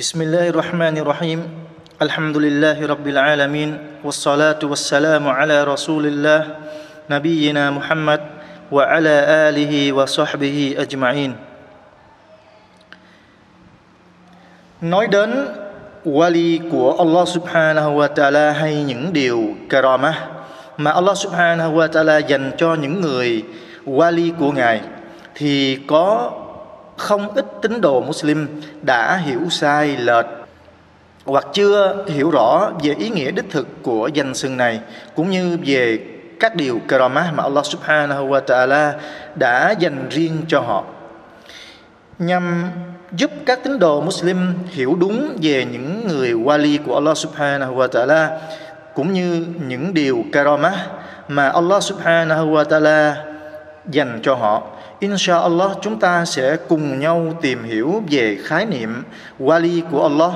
بسم الله الرحمن الرحيم الحمد لله رب العالمين والصلاة والسلام على رسول الله نبينا محمد وعلى آله وصحبه أجمعين Nói đến wali của Allah subhanahu wa ta'ala hay những điều karamah mà Allah subhanahu wa ta'ala dành cho những người wali của Ngài thì có không ít tín đồ Muslim đã hiểu sai lệch hoặc chưa hiểu rõ về ý nghĩa đích thực của danh xưng này, cũng như về các điều karamah mà Allah subhanahu wa ta'ala đã dành riêng cho họ. Nhằm giúp các tín đồ Muslim hiểu đúng về những người wali của Allah subhanahu wa ta'ala, cũng như những điều karamah mà Allah subhanahu wa ta'ala dành cho họ Inshallah chúng ta sẽ cùng nhau tìm hiểu về khái niệm wali của Allah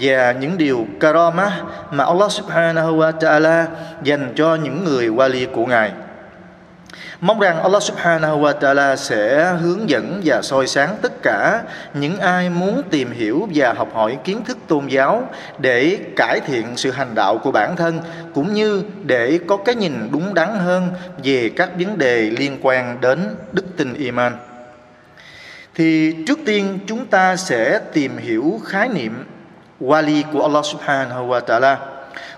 và những điều karama mà Allah subhanahu wa ta'ala dành cho những người wali của Ngài. Mong rằng Allah subhanahu wa ta'ala sẽ hướng dẫn và soi sáng tất cả những ai muốn tìm hiểu và học hỏi kiến thức tôn giáo để cải thiện sự hành đạo của bản thân, cũng như để có cái nhìn đúng đắn hơn về các vấn đề liên quan đến đức tin iman. Thì trước tiên chúng ta sẽ tìm hiểu khái niệm wali của Allah subhanahu wa ta'ala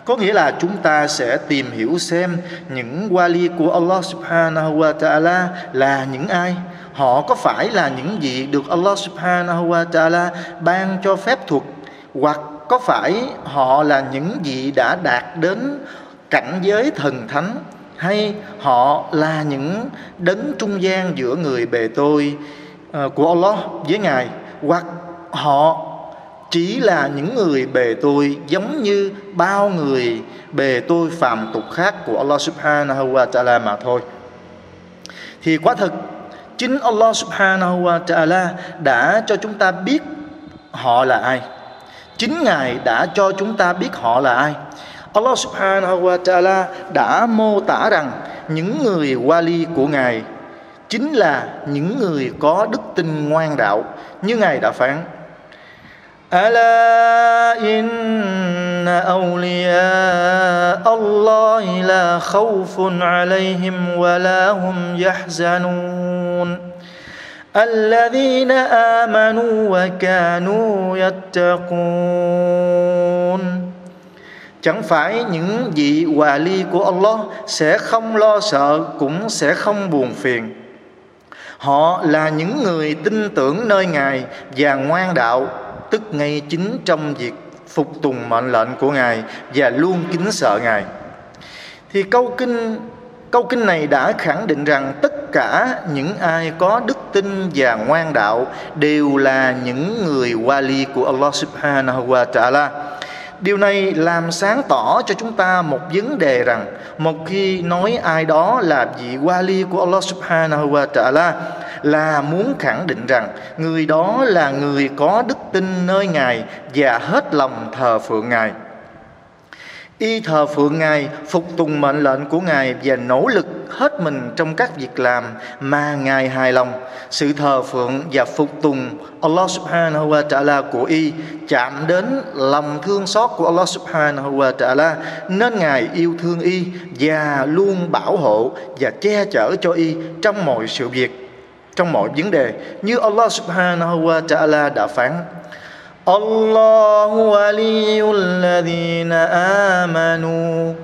có nghĩa là chúng ta sẽ tìm hiểu xem những wali của Allah subhanahu wa ta'ala là những ai? Họ có phải là những gì được Allah subhanahu wa ta'ala ban cho phép thuật? Hoặc có phải họ là những gì đã đạt đến cảnh giới thần thánh? Hay họ là những đấng trung gian giữa người bề tôi ờ, của Allah với Ngài? Hoặc họ chỉ là những người bề tôi giống như bao người bề tôi phàm tục khác của Allah subhanahu wa ta'ala mà thôi. Thì quả thực, chính Allah subhanahu wa ta'ala đã cho chúng ta biết họ là ai. Chính ngài đã cho chúng ta biết họ là ai. Allah subhanahu wa ta'ala đã mô tả rằng những người wali của ngài chính là những người có đức tin ngoan đạo như ngài đã phán. ألا إن أولياء الله لا خوف عليهم ولا هم يحزنون الذين آمنوا وكانوا يتقون Chẳng phải những vị hòa ly của Allah sẽ không lo sợ cũng sẽ không buồn phiền. Họ là những người tin tưởng nơi Ngài và ngoan đạo tức ngay chính trong việc phục tùng mệnh lệnh của Ngài và luôn kính sợ Ngài. Thì câu kinh câu kinh này đã khẳng định rằng tất cả những ai có đức tin và ngoan đạo đều là những người wali của Allah Subhanahu wa Ta'ala. Điều này làm sáng tỏ cho chúng ta một vấn đề rằng một khi nói ai đó là vị wali của Allah Subhanahu wa Ta'ala là muốn khẳng định rằng người đó là người có đức tin nơi Ngài và hết lòng thờ phượng Ngài. Y thờ phượng Ngài, phục tùng mệnh lệnh của Ngài và nỗ lực hết mình trong các việc làm mà Ngài hài lòng. Sự thờ phượng và phục tùng Allah subhanahu wa ta'ala của Y chạm đến lòng thương xót của Allah subhanahu wa ta'ala nên Ngài yêu thương Y và luôn bảo hộ và che chở cho Y trong mọi sự việc trong mọi vấn đề như Allah subhanahu wa ta'ala đã phán. Allahu waliyul ladhina amanu.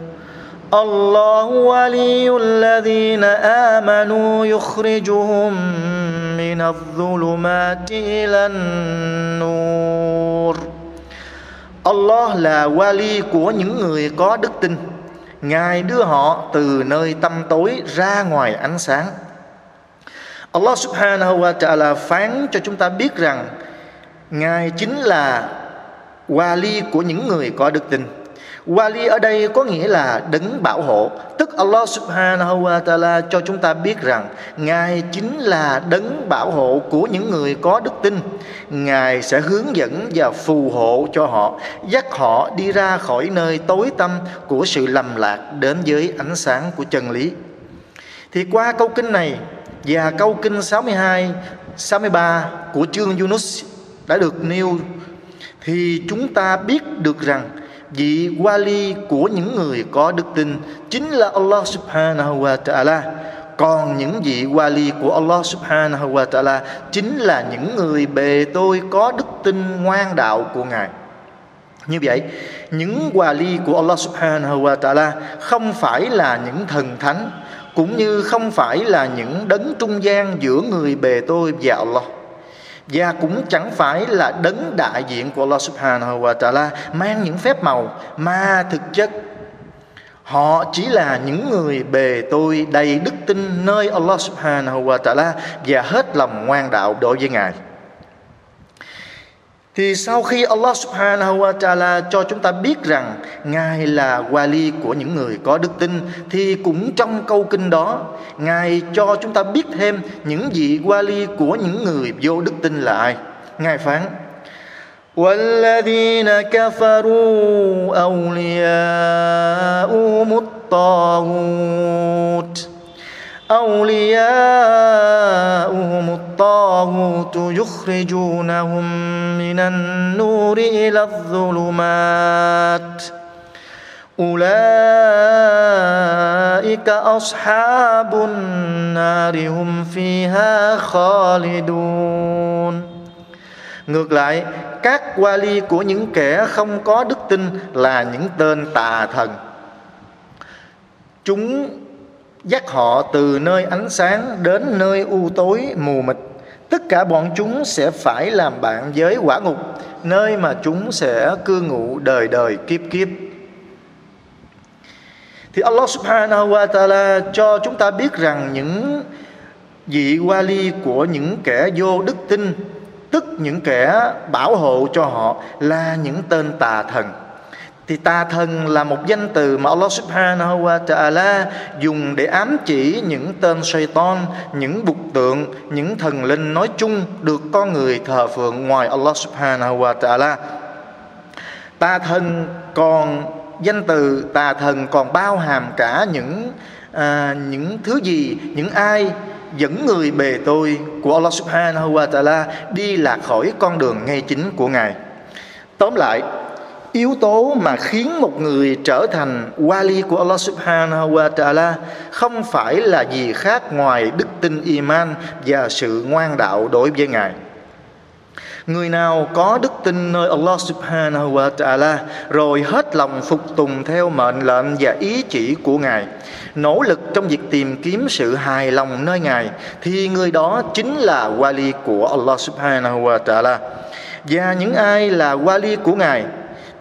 Allahu waliyul ladhina amanu yukhrijuhum min adh-dhulumati nur. Allah là wali của những người có đức tin. Ngài đưa họ từ nơi tâm tối ra ngoài ánh sáng. Allah subhanahu wa ta'ala phán cho chúng ta biết rằng Ngài chính là wali của những người có đức tin. Wali ở đây có nghĩa là đấng bảo hộ. Tức Allah subhanahu wa ta'ala cho chúng ta biết rằng Ngài chính là đấng bảo hộ của những người có đức tin. Ngài sẽ hướng dẫn và phù hộ cho họ, Dắt họ đi ra khỏi nơi tối tăm của sự lầm lạc Đến với ánh sáng của chân lý. Thì qua câu kinh này và câu kinh 62, 63 của chương Yunus đã được nêu. Thì chúng ta biết được rằng vị wali của những người có đức tin chính là Allah subhanahu wa ta'ala. Còn những vị wali của Allah subhanahu wa ta'ala chính là những người bề tôi có đức tin ngoan đạo của Ngài. Như vậy những wali của Allah subhanahu wa ta'ala không phải là những thần thánh cũng như không phải là những đấng trung gian giữa người bề tôi và Allah. Và cũng chẳng phải là đấng đại diện của Allah subhanahu wa ta'ala mang những phép màu mà thực chất. Họ chỉ là những người bề tôi đầy đức tin nơi Allah subhanahu wa ta'ala và hết lòng ngoan đạo đối với Ngài thì sau khi Allah subhanahu wa ta'ala cho chúng ta biết rằng Ngài là wali của những người có đức tin Thì cũng trong câu kinh đó Ngài cho chúng ta biết thêm những vị wali của những người vô đức tin là ai Ngài phán والذين كفروا أولياؤهم الطاغوت أولياؤهم الطاغوت يخرجونهم من النور إلى الظلمات أولئك أصحاب النار هم فيها خالدون Ngược lại, các wali của những kẻ không có đức tin là những tên tà thần. Chúng dắt họ từ nơi ánh sáng đến nơi u tối, mù mịt. Tất cả bọn chúng sẽ phải làm bạn với quả ngục, nơi mà chúng sẽ cư ngụ đời đời kiếp kiếp. Thì Allah subhanahu wa ta'ala cho chúng ta biết rằng những vị wali của những kẻ vô đức tin, tức những kẻ bảo hộ cho họ, là những tên tà thần thì tà thần là một danh từ mà Allah subhanahu wa ta'ala dùng để ám chỉ những tên shaitan, những bục tượng, những thần linh nói chung được con người thờ phượng ngoài Allah subhanahu wa ta'ala. Tà thần còn danh từ tà thần còn bao hàm cả những à, những thứ gì, những ai dẫn người bề tôi của Allah subhanahu wa ta'ala đi lạc khỏi con đường ngay chính của Ngài. Tóm lại, yếu tố mà khiến một người trở thành wali của Allah subhanahu wa ta'ala không phải là gì khác ngoài đức tin iman và sự ngoan đạo đối với Ngài. Người nào có đức tin nơi Allah subhanahu wa ta'ala rồi hết lòng phục tùng theo mệnh lệnh và ý chỉ của Ngài, nỗ lực trong việc tìm kiếm sự hài lòng nơi Ngài thì người đó chính là wali của Allah subhanahu wa ta'ala. Và những ai là wali của Ngài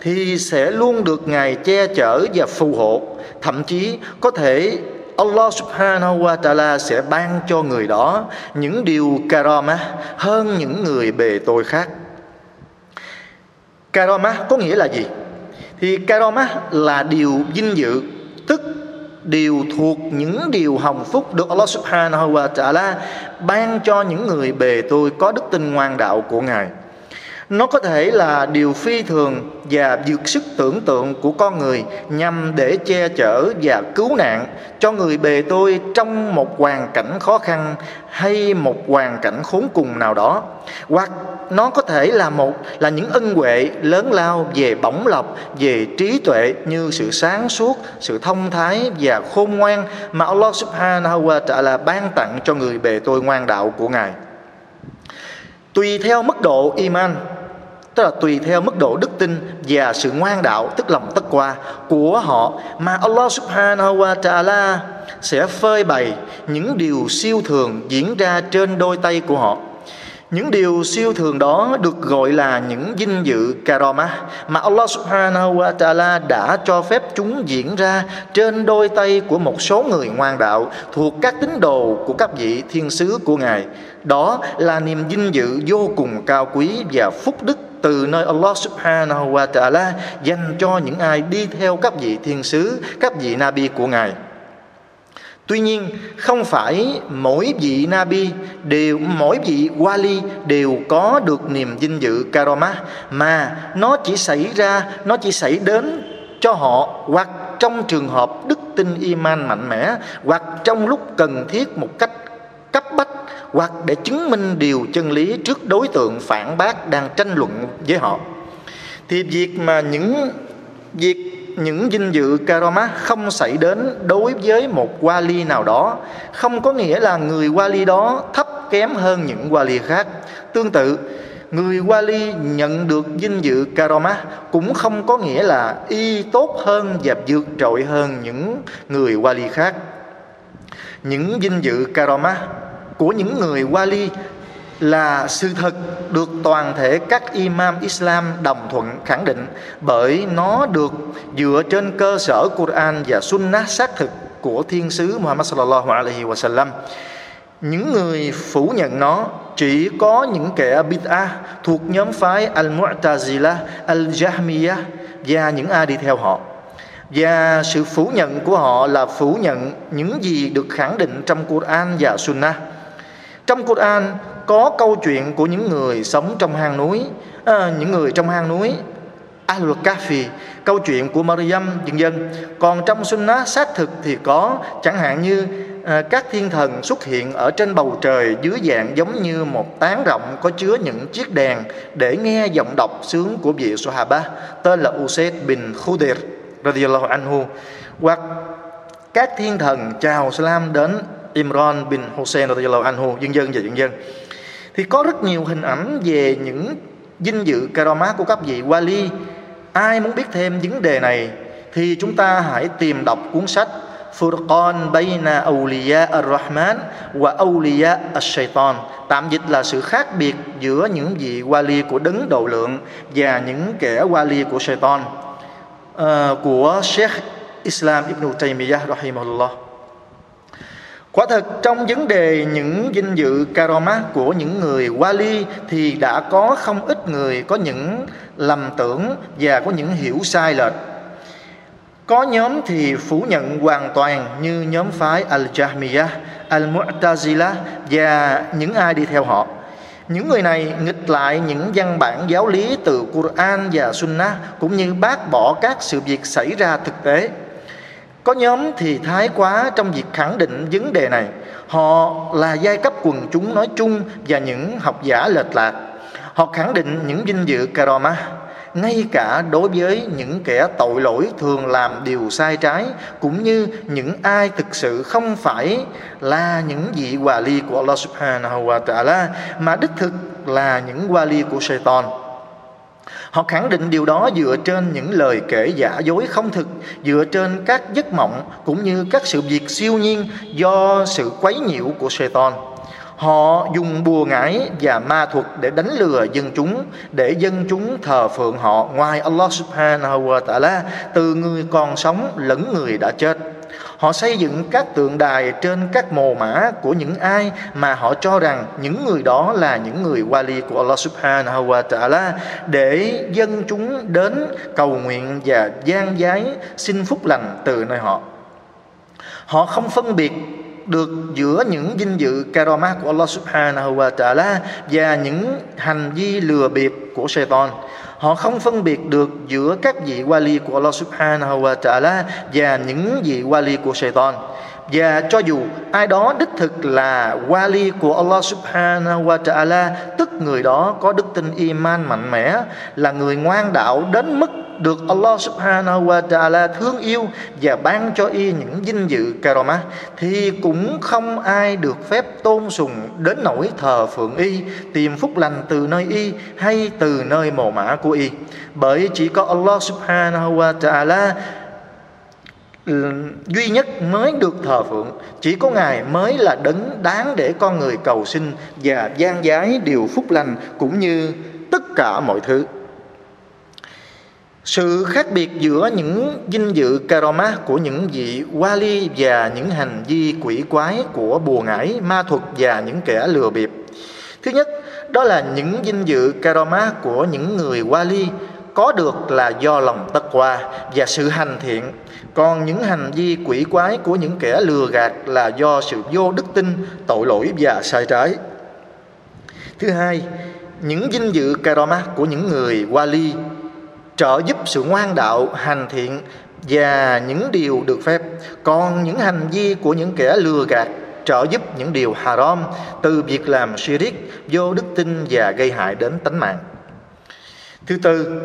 thì sẽ luôn được Ngài che chở và phù hộ. Thậm chí có thể Allah subhanahu wa ta'ala sẽ ban cho người đó những điều karama hơn những người bề tôi khác. Karama có nghĩa là gì? Thì karama là điều vinh dự, tức điều thuộc những điều hồng phúc được Allah subhanahu wa ta'ala ban cho những người bề tôi có đức tin ngoan đạo của Ngài nó có thể là điều phi thường và vượt sức tưởng tượng của con người nhằm để che chở và cứu nạn cho người bề tôi trong một hoàn cảnh khó khăn hay một hoàn cảnh khốn cùng nào đó. Hoặc nó có thể là một, là những ân huệ lớn lao về bổng lộc, về trí tuệ như sự sáng suốt, sự thông thái và khôn ngoan mà Allah subhanahu wa ta'ala ban tặng cho người bề tôi ngoan đạo của ngài. Tùy theo mức độ iman tức là tùy theo mức độ đức tin và sự ngoan đạo, tức lòng tất qua của họ, mà Allah subhanahu wa ta'ala sẽ phơi bày những điều siêu thường diễn ra trên đôi tay của họ những điều siêu thường đó được gọi là những vinh dự karama mà Allah subhanahu wa ta'ala đã cho phép chúng diễn ra trên đôi tay của một số người ngoan đạo thuộc các tín đồ của các vị thiên sứ của Ngài. Đó là niềm vinh dự vô cùng cao quý và phúc đức từ nơi Allah subhanahu wa ta'ala dành cho những ai đi theo các vị thiên sứ, các vị nabi của Ngài. Tuy nhiên không phải mỗi vị Nabi đều mỗi vị Wali đều có được niềm vinh dự karama mà nó chỉ xảy ra nó chỉ xảy đến cho họ hoặc trong trường hợp đức tin iman mạnh mẽ hoặc trong lúc cần thiết một cách hoặc để chứng minh điều chân lý trước đối tượng phản bác đang tranh luận với họ. Thì việc mà những, việc những dinh dự karama không xảy đến đối với một wali nào đó, không có nghĩa là người wali đó thấp kém hơn những wali khác. Tương tự, người wali nhận được dinh dự karama cũng không có nghĩa là y tốt hơn và vượt trội hơn những người wali khác. Những dinh dự karama của những người wali là sự thật được toàn thể các imam Islam đồng thuận khẳng định bởi nó được dựa trên cơ sở Quran và Sunnah xác thực của thiên sứ Muhammad sallallahu alaihi wasallam. Những người phủ nhận nó chỉ có những kẻ bid'ah thuộc nhóm phái Al-Mu'tazila, Al-Jahmiyah và những ai đi theo họ. Và sự phủ nhận của họ là phủ nhận những gì được khẳng định trong Quran và Sunnah. Trong Quran có câu chuyện của những người sống trong hang núi, à, những người trong hang núi. Ahlul Kafi câu chuyện của Maryam dân dân Còn trong Sunnah xác thực thì có chẳng hạn như à, các thiên thần xuất hiện ở trên bầu trời dưới dạng giống như một tán rộng có chứa những chiếc đèn để nghe giọng đọc sướng của vị Sahaba tên là Usaid bin Khudir radhiyallahu anhu. Hoặc các thiên thần chào salam đến Imran bin Hussein radhiyallahu anhu dân dân và dân dân. Thì có rất nhiều hình ảnh về những vinh dự karamat của các vị wali. Ai muốn biết thêm vấn đề này thì chúng ta hãy tìm đọc cuốn sách Furqan bayna awliya ar-Rahman wa awliya ash-shaytan. Tạm dịch là sự khác biệt giữa những vị wali của đấng độ lượng và những kẻ wali của shaytan uh, của Sheikh Islam Ibn Taymiyyah rahimahullah. Quả thật trong vấn đề những dinh dự karama của những người wali thì đã có không ít người có những lầm tưởng và có những hiểu sai lệch. Có nhóm thì phủ nhận hoàn toàn như nhóm phái Al-Jahmiyah, Al-Mu'tazila và những ai đi theo họ. Những người này nghịch lại những văn bản giáo lý từ Quran và Sunnah cũng như bác bỏ các sự việc xảy ra thực tế có nhóm thì thái quá trong việc khẳng định vấn đề này. Họ là giai cấp quần chúng nói chung và những học giả lệch lạc. Họ khẳng định những vinh dự karama ngay cả đối với những kẻ tội lỗi thường làm điều sai trái, cũng như những ai thực sự không phải là những vị hòa ly của Allah subhanahu wa ta'ala, mà đích thực là những hòa ly của Satan. Họ khẳng định điều đó dựa trên những lời kể giả dối không thực, dựa trên các giấc mộng cũng như các sự việc siêu nhiên do sự quấy nhiễu của Satan. Họ dùng bùa ngải và ma thuật để đánh lừa dân chúng, để dân chúng thờ phượng họ ngoài Allah subhanahu wa ta'ala, từ người còn sống lẫn người đã chết. Họ xây dựng các tượng đài trên các mồ mã của những ai mà họ cho rằng những người đó là những người wali của Allah subhanahu wa ta'ala để dân chúng đến cầu nguyện và gian giái xin phúc lành từ nơi họ. Họ không phân biệt được giữa những vinh dự karama của Allah subhanahu wa ta'ala và những hành vi lừa bịp của Satan. Họ không phân biệt được giữa các vị wali của Allah subhanahu wa ta'ala và những vị wali của Satan. Và cho dù ai đó đích thực là wali của Allah subhanahu wa ta'ala, Tức người đó có đức tin iman mạnh mẽ, Là người ngoan đạo đến mức được Allah subhanahu wa ta'ala thương yêu và ban cho y những vinh dự karama, thì cũng không ai được phép tôn sùng đến nỗi thờ phượng y, tìm phúc lành từ nơi y hay từ nơi mồ mã của y. Bởi chỉ có Allah subhanahu wa ta'ala Ừ, duy nhất mới được thờ phượng chỉ có ngài mới là đấng đáng để con người cầu xin và gian giái điều phúc lành cũng như tất cả mọi thứ sự khác biệt giữa những dinh dự karama của những vị wali và những hành vi quỷ quái của bùa ngải, ma thuật và những kẻ lừa bịp. Thứ nhất, đó là những dinh dự karama của những người wali có được là do lòng tất qua và sự hành thiện. Còn những hành vi quỷ quái của những kẻ lừa gạt là do sự vô đức tin, tội lỗi và sai trái. Thứ hai, những vinh dự karama của những người wali trợ giúp sự ngoan đạo hành thiện và những điều được phép còn những hành vi của những kẻ lừa gạt trợ giúp những điều haram từ việc làm shirik vô đức tin và gây hại đến tánh mạng thứ tư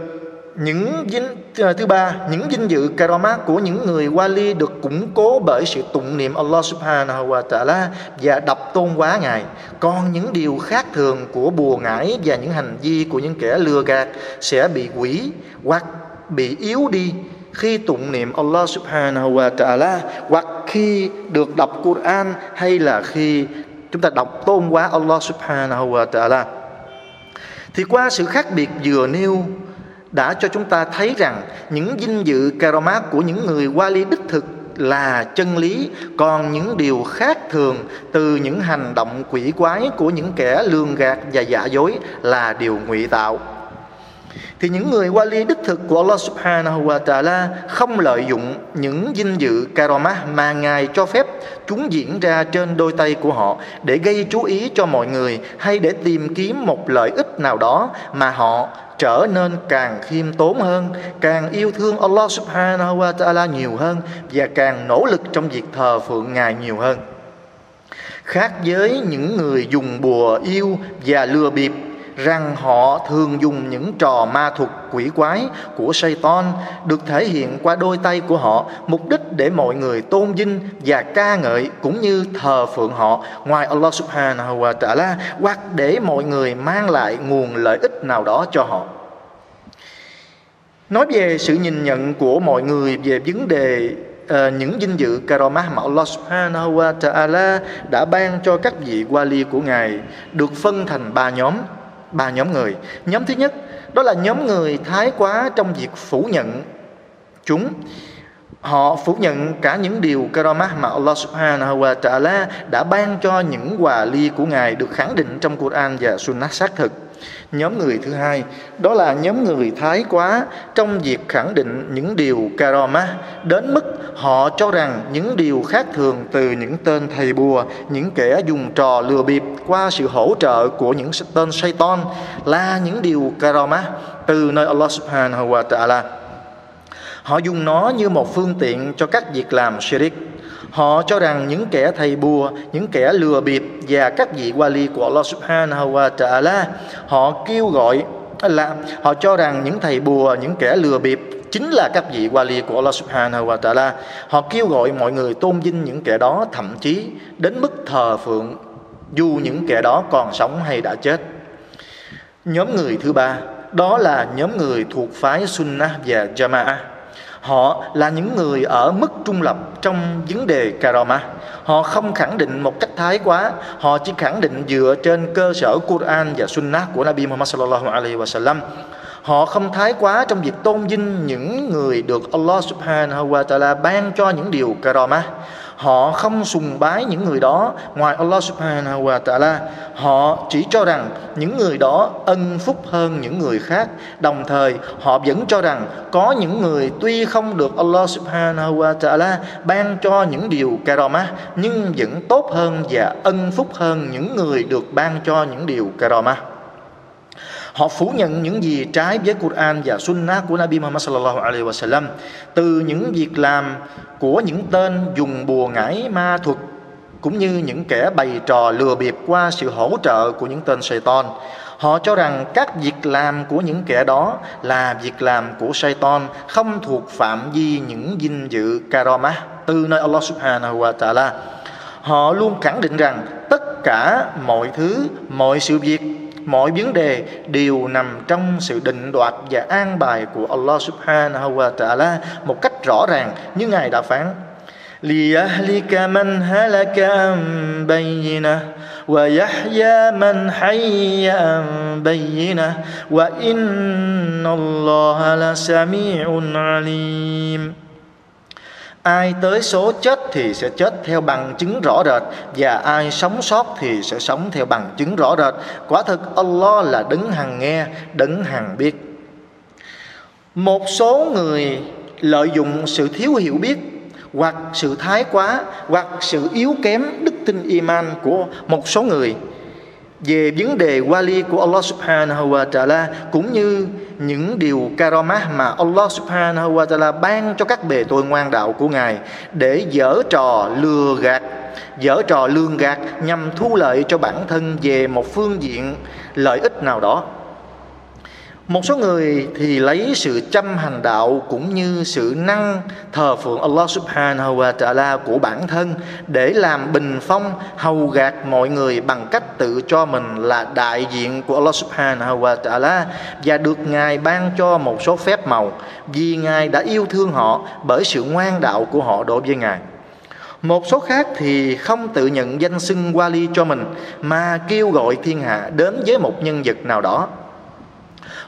những dinh ờ, thứ ba, những dinh dự karamat của những người wali được củng cố bởi sự tụng niệm Allah subhanahu wa ta'ala và đọc tôn quá ngài. Còn những điều khác thường của bùa ngải và những hành vi của những kẻ lừa gạt sẽ bị quỷ hoặc bị yếu đi khi tụng niệm Allah subhanahu wa ta'ala hoặc khi được đọc Quran hay là khi chúng ta đọc tôn quá Allah subhanahu wa ta'ala. Thì qua sự khác biệt vừa nêu đã cho chúng ta thấy rằng những vinh dự karamat của những người wali đích thực là chân lý, còn những điều khác thường từ những hành động quỷ quái của những kẻ lương gạt và giả dối là điều ngụy tạo thì những người wali đích thực của Allah subhanahu wa ta'ala không lợi dụng những dinh dự karamah mà Ngài cho phép chúng diễn ra trên đôi tay của họ để gây chú ý cho mọi người hay để tìm kiếm một lợi ích nào đó mà họ trở nên càng khiêm tốn hơn, càng yêu thương Allah subhanahu wa ta'ala nhiều hơn và càng nỗ lực trong việc thờ phượng Ngài nhiều hơn. Khác với những người dùng bùa yêu và lừa bịp rằng họ thường dùng những trò ma thuật quỷ quái của Satan được thể hiện qua đôi tay của họ mục đích để mọi người tôn vinh và ca ngợi cũng như thờ phượng họ. Ngoài Allah subhanahu wa ta'ala hoặc để mọi người mang lại nguồn lợi ích nào đó cho họ. Nói về sự nhìn nhận của mọi người về vấn đề uh, những vinh dự karamah mà Allah subhanahu wa ta'ala đã ban cho các vị wali của Ngài được phân thành ba nhóm ba nhóm người. Nhóm thứ nhất, đó là nhóm người thái quá trong việc phủ nhận chúng. Họ phủ nhận cả những điều karamah mà Allah subhanahu wa ta'ala đã ban cho những quà ly của Ngài được khẳng định trong Quran và Sunnah xác thực. Nhóm người thứ hai đó là nhóm người thái quá trong việc khẳng định những điều karama đến mức họ cho rằng những điều khác thường từ những tên thầy bùa, những kẻ dùng trò lừa bịp qua sự hỗ trợ của những tên Satan là những điều karama từ nơi Allah subhanahu wa ta'ala. Họ dùng nó như một phương tiện cho các việc làm shirik Họ cho rằng những kẻ thầy bùa, những kẻ lừa bịp và các vị wali của Allah subhanahu wa ta'ala họ kêu gọi là họ cho rằng những thầy bùa, những kẻ lừa bịp chính là các vị wali của Allah subhanahu wa ta'ala. Họ kêu gọi mọi người tôn vinh những kẻ đó thậm chí đến mức thờ phượng dù những kẻ đó còn sống hay đã chết. Nhóm người thứ ba đó là nhóm người thuộc phái Sunnah và Jama'ah Họ là những người ở mức trung lập trong vấn đề karama. Họ không khẳng định một cách thái quá, họ chỉ khẳng định dựa trên cơ sở Quran và Sunnah của Nabi Muhammad sallallahu alaihi wasallam. Họ không thái quá trong việc tôn vinh những người được Allah subhanahu wa ta'ala ban cho những điều karama họ không sùng bái những người đó. Ngoài Allah subhanahu wa ta'ala, họ chỉ cho rằng những người đó ân phúc hơn những người khác. Đồng thời, họ vẫn cho rằng có những người tuy không được Allah subhanahu wa ta'ala ban cho những điều karama, nhưng vẫn tốt hơn và ân phúc hơn những người được ban cho những điều karama. Họ phủ nhận những gì trái với Quran và Sunnah của Nabi Muhammad sallallahu alaihi wasallam từ những việc làm của những tên dùng bùa ngải ma thuật cũng như những kẻ bày trò lừa bịp qua sự hỗ trợ của những tên Satan. Họ cho rằng các việc làm của những kẻ đó là việc làm của Satan không thuộc phạm vi những dinh dự karama từ nơi Allah subhanahu wa ta'ala. Họ luôn khẳng định rằng tất cả mọi thứ, mọi sự việc mọi vấn đề đều nằm trong sự định đoạt và an bài của Allah subhanahu wa ta'ala một cách rõ ràng như Ngài đã phán ليهلك من هلك عن بينه ويحيى من حي عن بينه وإن الله لسميع عليم ai tới số chết thì sẽ chết theo bằng chứng rõ rệt, và ai sống sót thì sẽ sống theo bằng chứng rõ rệt. Quả thực, Allah là đứng hằng nghe đứng hằng biết. Một số người lợi dụng sự thiếu hiểu biết, hoặc sự thái quá, hoặc sự yếu kém đức tin iman của một số người. Về vấn đề wali của Allah subhanahu wa ta'ala, cũng như những điều karamah mà Allah subhanahu wa ta'ala ban cho các bề tôi ngoan đạo của Ngài để dở trò lừa gạt, dở trò lương gạt nhằm thu lợi cho bản thân về một phương diện lợi ích nào đó một số người thì lấy sự chăm hành đạo cũng như sự năng thờ phượng Allah subhanahu wa ta'ala của bản thân để làm bình phong, hầu gạt mọi người bằng cách tự cho mình là đại diện của Allah subhanahu wa ta'ala và được Ngài ban cho một số phép màu vì Ngài đã yêu thương họ bởi sự ngoan đạo của họ đối với Ngài. Một số khác thì không tự nhận danh xưng Wali cho mình mà kêu gọi thiên hạ đến với một nhân vật nào đó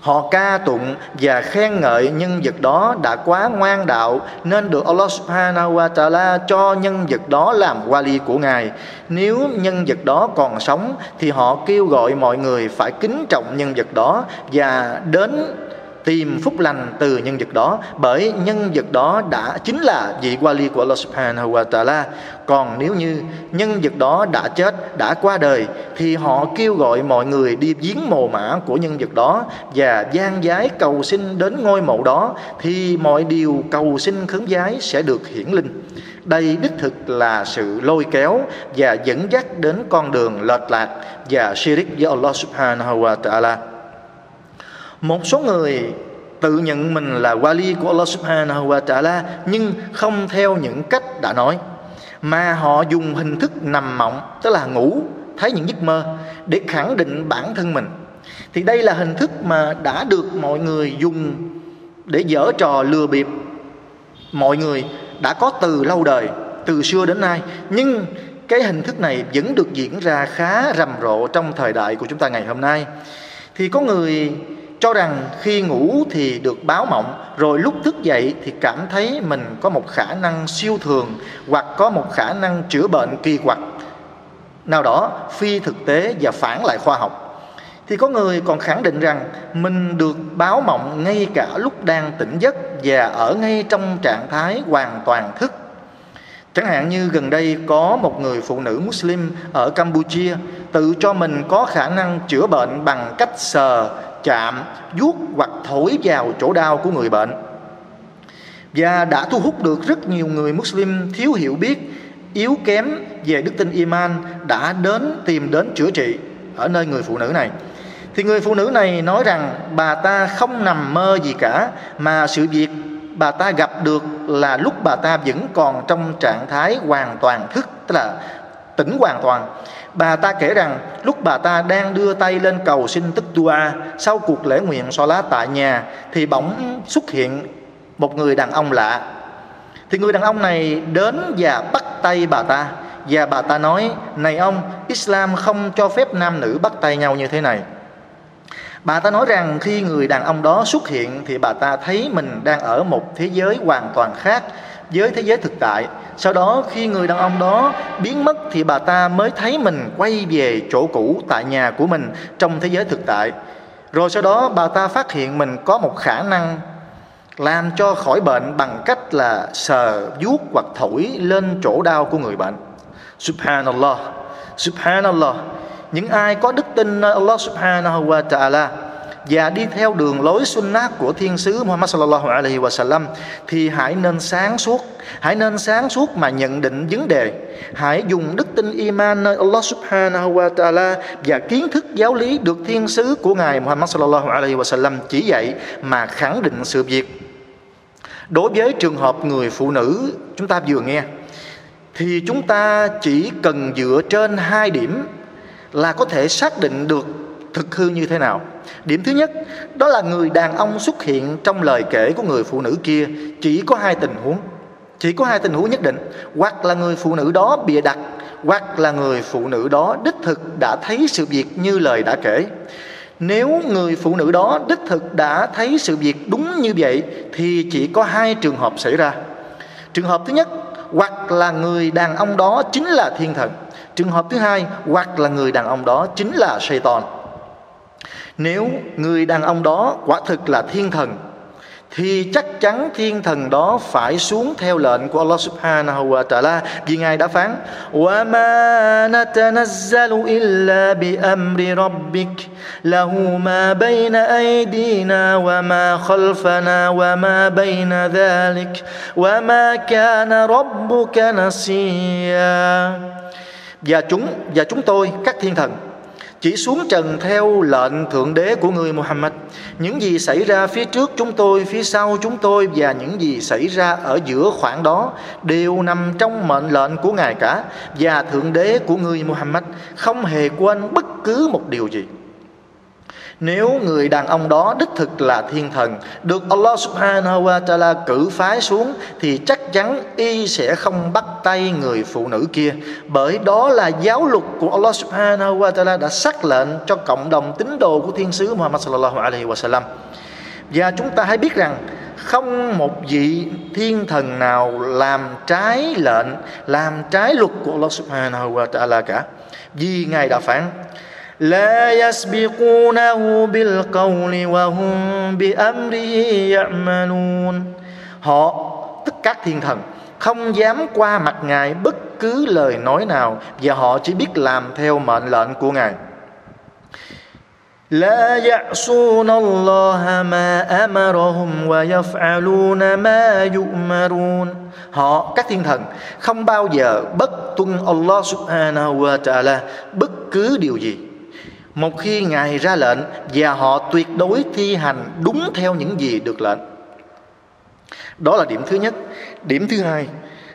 Họ ca tụng và khen ngợi nhân vật đó đã quá ngoan đạo, nên được Allah subhanahu wa ta'ala cho nhân vật đó làm wali của Ngài. Nếu nhân vật đó còn sống, thì họ kêu gọi mọi người phải kính trọng nhân vật đó và đến tìm phúc lành từ nhân vật đó, bởi nhân vật đó đã chính là vị wali của Allah subhanahu wa ta'ala. Còn nếu như nhân vật đó đã chết, đã qua đời, thì họ kêu gọi mọi người đi viếng mồ mã của nhân vật đó và gian giái cầu xin đến ngôi mộ đó, thì mọi điều cầu xin khấn giái sẽ được hiển linh. Đây đích thực là sự lôi kéo và dẫn dắt đến con đường lệch lạc và shirik với Allah subhanahu wa ta'ala một số người tự nhận mình là wali của Allah subhanahu wa ta'ala, nhưng không theo những cách đã nói, mà họ dùng hình thức nằm mộng, tức là ngủ, thấy những giấc mơ, để khẳng định bản thân mình. Thì đây là hình thức mà đã được mọi người dùng để dở trò lừa bịp. Mọi người đã có từ lâu đời, từ xưa đến nay, nhưng cái hình thức này vẫn được diễn ra khá rầm rộ trong thời đại của chúng ta ngày hôm nay. Thì có người cho rằng khi ngủ thì được báo mộng rồi lúc thức dậy thì cảm thấy mình có một khả năng siêu thường hoặc có một khả năng chữa bệnh kỳ quặc. Nào đó phi thực tế và phản lại khoa học. Thì có người còn khẳng định rằng mình được báo mộng ngay cả lúc đang tỉnh giấc và ở ngay trong trạng thái hoàn toàn thức. Chẳng hạn như gần đây có một người phụ nữ Muslim ở Campuchia tự cho mình có khả năng chữa bệnh bằng cách sờ, chạm, vuốt hoặc thổi vào chỗ đau của người bệnh. Và đã thu hút được rất nhiều người Muslim thiếu hiểu biết, yếu kém về đức tin Iman đã đến tìm đến chữa trị ở nơi người phụ nữ này. Thì người phụ nữ này nói rằng bà ta không nằm mơ gì cả mà sự việc bà ta gặp được là lúc bà ta vẫn còn trong trạng thái hoàn toàn thức tức là tỉnh hoàn toàn. Bà ta kể rằng, lúc bà ta đang đưa tay lên cầu xin tức dua sau cuộc lễ nguyện so lá tại nhà, thì bỗng xuất hiện một người đàn ông lạ. Thì người đàn ông này đến và bắt tay bà ta, và bà ta nói, này ông, Islam không cho phép nam nữ bắt tay nhau như thế này. Bà ta nói rằng khi người đàn ông đó xuất hiện thì bà ta thấy mình đang ở một thế giới hoàn toàn khác với thế giới thực tại. Sau đó khi người đàn ông đó biến mất thì bà ta mới thấy mình quay về chỗ cũ tại nhà của mình trong thế giới thực tại. Rồi sau đó bà ta phát hiện mình có một khả năng làm cho khỏi bệnh bằng cách là sờ, vuốt hoặc thổi lên chỗ đau của người bệnh. Subhanallah, Subhanallah những ai có đức tin nơi Allah subhanahu wa ta'ala và đi theo đường lối sunnah của thiên sứ Muhammad sallallahu alaihi wa sallam, thì hãy nên sáng suốt, hãy nên sáng suốt mà nhận định vấn đề. Hãy dùng đức tin iman nơi Allah subhanahu wa ta'ala và kiến thức giáo lý được thiên sứ của ngài Muhammad sallallahu alaihi wa sallam chỉ dạy mà khẳng định sự việc. Đối với trường hợp người phụ nữ, chúng ta vừa nghe, thì chúng ta chỉ cần dựa trên hai điểm là có thể xác định được thực hư như thế nào? Điểm thứ nhất, đó là người đàn ông xuất hiện trong lời kể của người phụ nữ kia. Chỉ có hai tình huống. Chỉ có hai tình huống nhất định. Hoặc là người phụ nữ đó bịa đặt, hoặc là người phụ nữ đó đích thực đã thấy sự việc như lời đã kể. Nếu người phụ nữ đó đích thực đã thấy sự việc đúng như vậy, thì chỉ có hai trường hợp xảy ra. Trường hợp thứ nhất, hoặc là người đàn ông đó chính là thiên thần. Trường hợp thứ hai, hoặc là người đàn ông đó chính là Satan. Nếu người đàn ông đó quả thực là thiên thần, thì chắc chắn thiên thần đó phải xuống theo lệnh của Allah Subhanahu wa Ta'ala. Vì Ngài đã phán, wa ma natanazzalu illa bi amri rabbik, lahu ma bayna aydina wa ma khalfana wa ma bayna dhalik, wa ma kana rabbuka nasiya. Và chúng và chúng tôi, các thiên thần chỉ xuống trần theo lệnh thượng đế của người Muhammad. Những gì xảy ra phía trước chúng tôi, phía sau chúng tôi và những gì xảy ra ở giữa khoảng đó đều nằm trong mệnh lệnh của ngài cả và thượng đế của người Muhammad. Không hề quên bất cứ một điều gì nếu người đàn ông đó đích thực là thiên thần, Được Allah subhanahu wa ta'ala cử phái xuống, Thì chắc chắn y sẽ không bắt tay người phụ nữ kia. Bởi đó là giáo luật của Allah subhanahu wa ta'ala Đã xác lệnh cho cộng đồng tín đồ của thiên sứ Muhammad sallallahu alaihi wa sallam Và chúng ta hãy biết rằng, không một vị thiên thần nào làm trái lệnh, làm trái luật của Allah subhanahu wa ta'ala cả. Vì ngài đã phán لا يسبقونه بالقول وهم بأمره يعملون họ tất các thiên thần không dám qua mặt ngài bất cứ lời nói nào và họ chỉ biết làm theo mệnh lệnh của ngài لا يعصون الله ما أمرهم ويفعلون ما يؤمرون Họ, các thiên thần Không bao giờ bất tuân Allah subhanahu wa ta'ala Bất cứ điều gì một khi ngài ra lệnh và họ tuyệt đối thi hành đúng theo những gì được lệnh. Đó là điểm thứ nhất. Điểm thứ hai,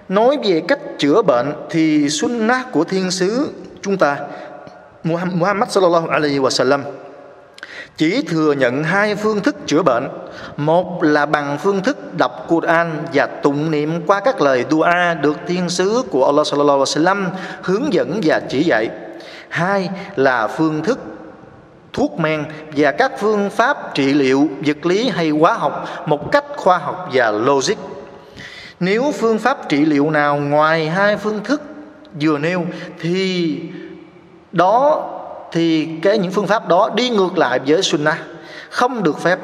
nói về cách chữa bệnh thì sunnah của thiên sứ chúng ta, Muhammad sallallahu alaihi wasallam chỉ thừa nhận hai phương thức chữa bệnh. Một là bằng phương thức đọc Quran và tụng niệm qua các lời dua được thiên sứ của Allah sallallahu alaihi wasallam hướng dẫn và chỉ dạy. Hai là phương thức thuốc men và các phương pháp trị liệu vật lý hay hóa học một cách khoa học và logic. Nếu phương pháp trị liệu nào ngoài hai phương thức vừa nêu, thì đó, thì cái những phương pháp đó đi ngược lại với sunnah, không được phép,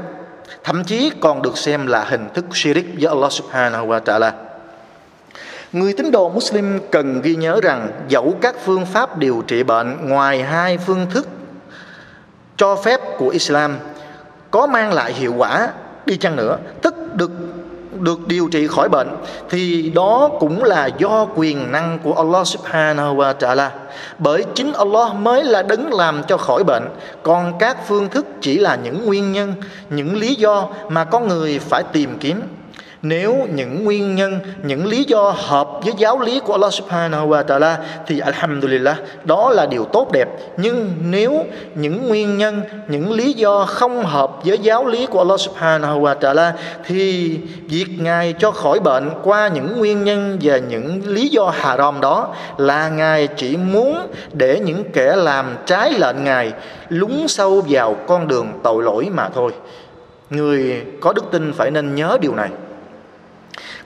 thậm chí còn được xem là hình thức shirik với Allah subhanahu wa ta'ala. Người tín đồ Muslim cần ghi nhớ rằng dẫu các phương pháp điều trị bệnh ngoài hai phương thức cho phép của Islam có mang lại hiệu quả đi chăng nữa, tức được được điều trị khỏi bệnh thì đó cũng là do quyền năng của Allah Subhanahu wa Taala. Bởi chính Allah mới là đấng làm cho khỏi bệnh, còn các phương thức chỉ là những nguyên nhân, những lý do mà con người phải tìm kiếm nếu những nguyên nhân, những lý do hợp với giáo lý của Allah Subhanahu wa Taala thì alhamdulillah, đó là điều tốt đẹp. Nhưng nếu những nguyên nhân, những lý do không hợp với giáo lý của Allah Subhanahu wa Taala thì việc ngài cho khỏi bệnh qua những nguyên nhân và những lý do haram đó là ngài chỉ muốn để những kẻ làm trái lệnh ngài lún sâu vào con đường tội lỗi mà thôi. Người có đức tin phải nên nhớ điều này.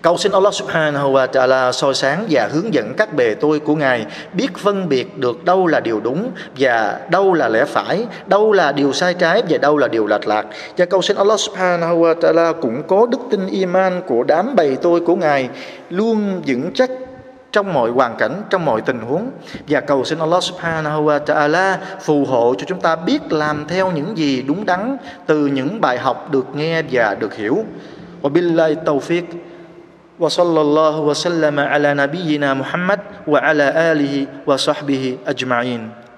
Cầu xin Allah subhanahu wa ta'ala soi sáng và hướng dẫn các bề tôi của Ngài biết phân biệt được đâu là điều đúng và đâu là lẽ phải, đâu là điều sai trái và đâu là điều lệch lạc. Và cầu xin Allah subhanahu wa ta'ala cũng có đức tin iman của đám bầy tôi của Ngài luôn vững chắc trong mọi hoàn cảnh, trong mọi tình huống và cầu xin Allah subhanahu wa ta'ala phù hộ cho chúng ta biết làm theo những gì đúng đắn từ những bài học được nghe và được hiểu. Wabillahi tawfiq وصلى الله وسلم على نبينا محمد وعلى آله وصحبه أجمعين.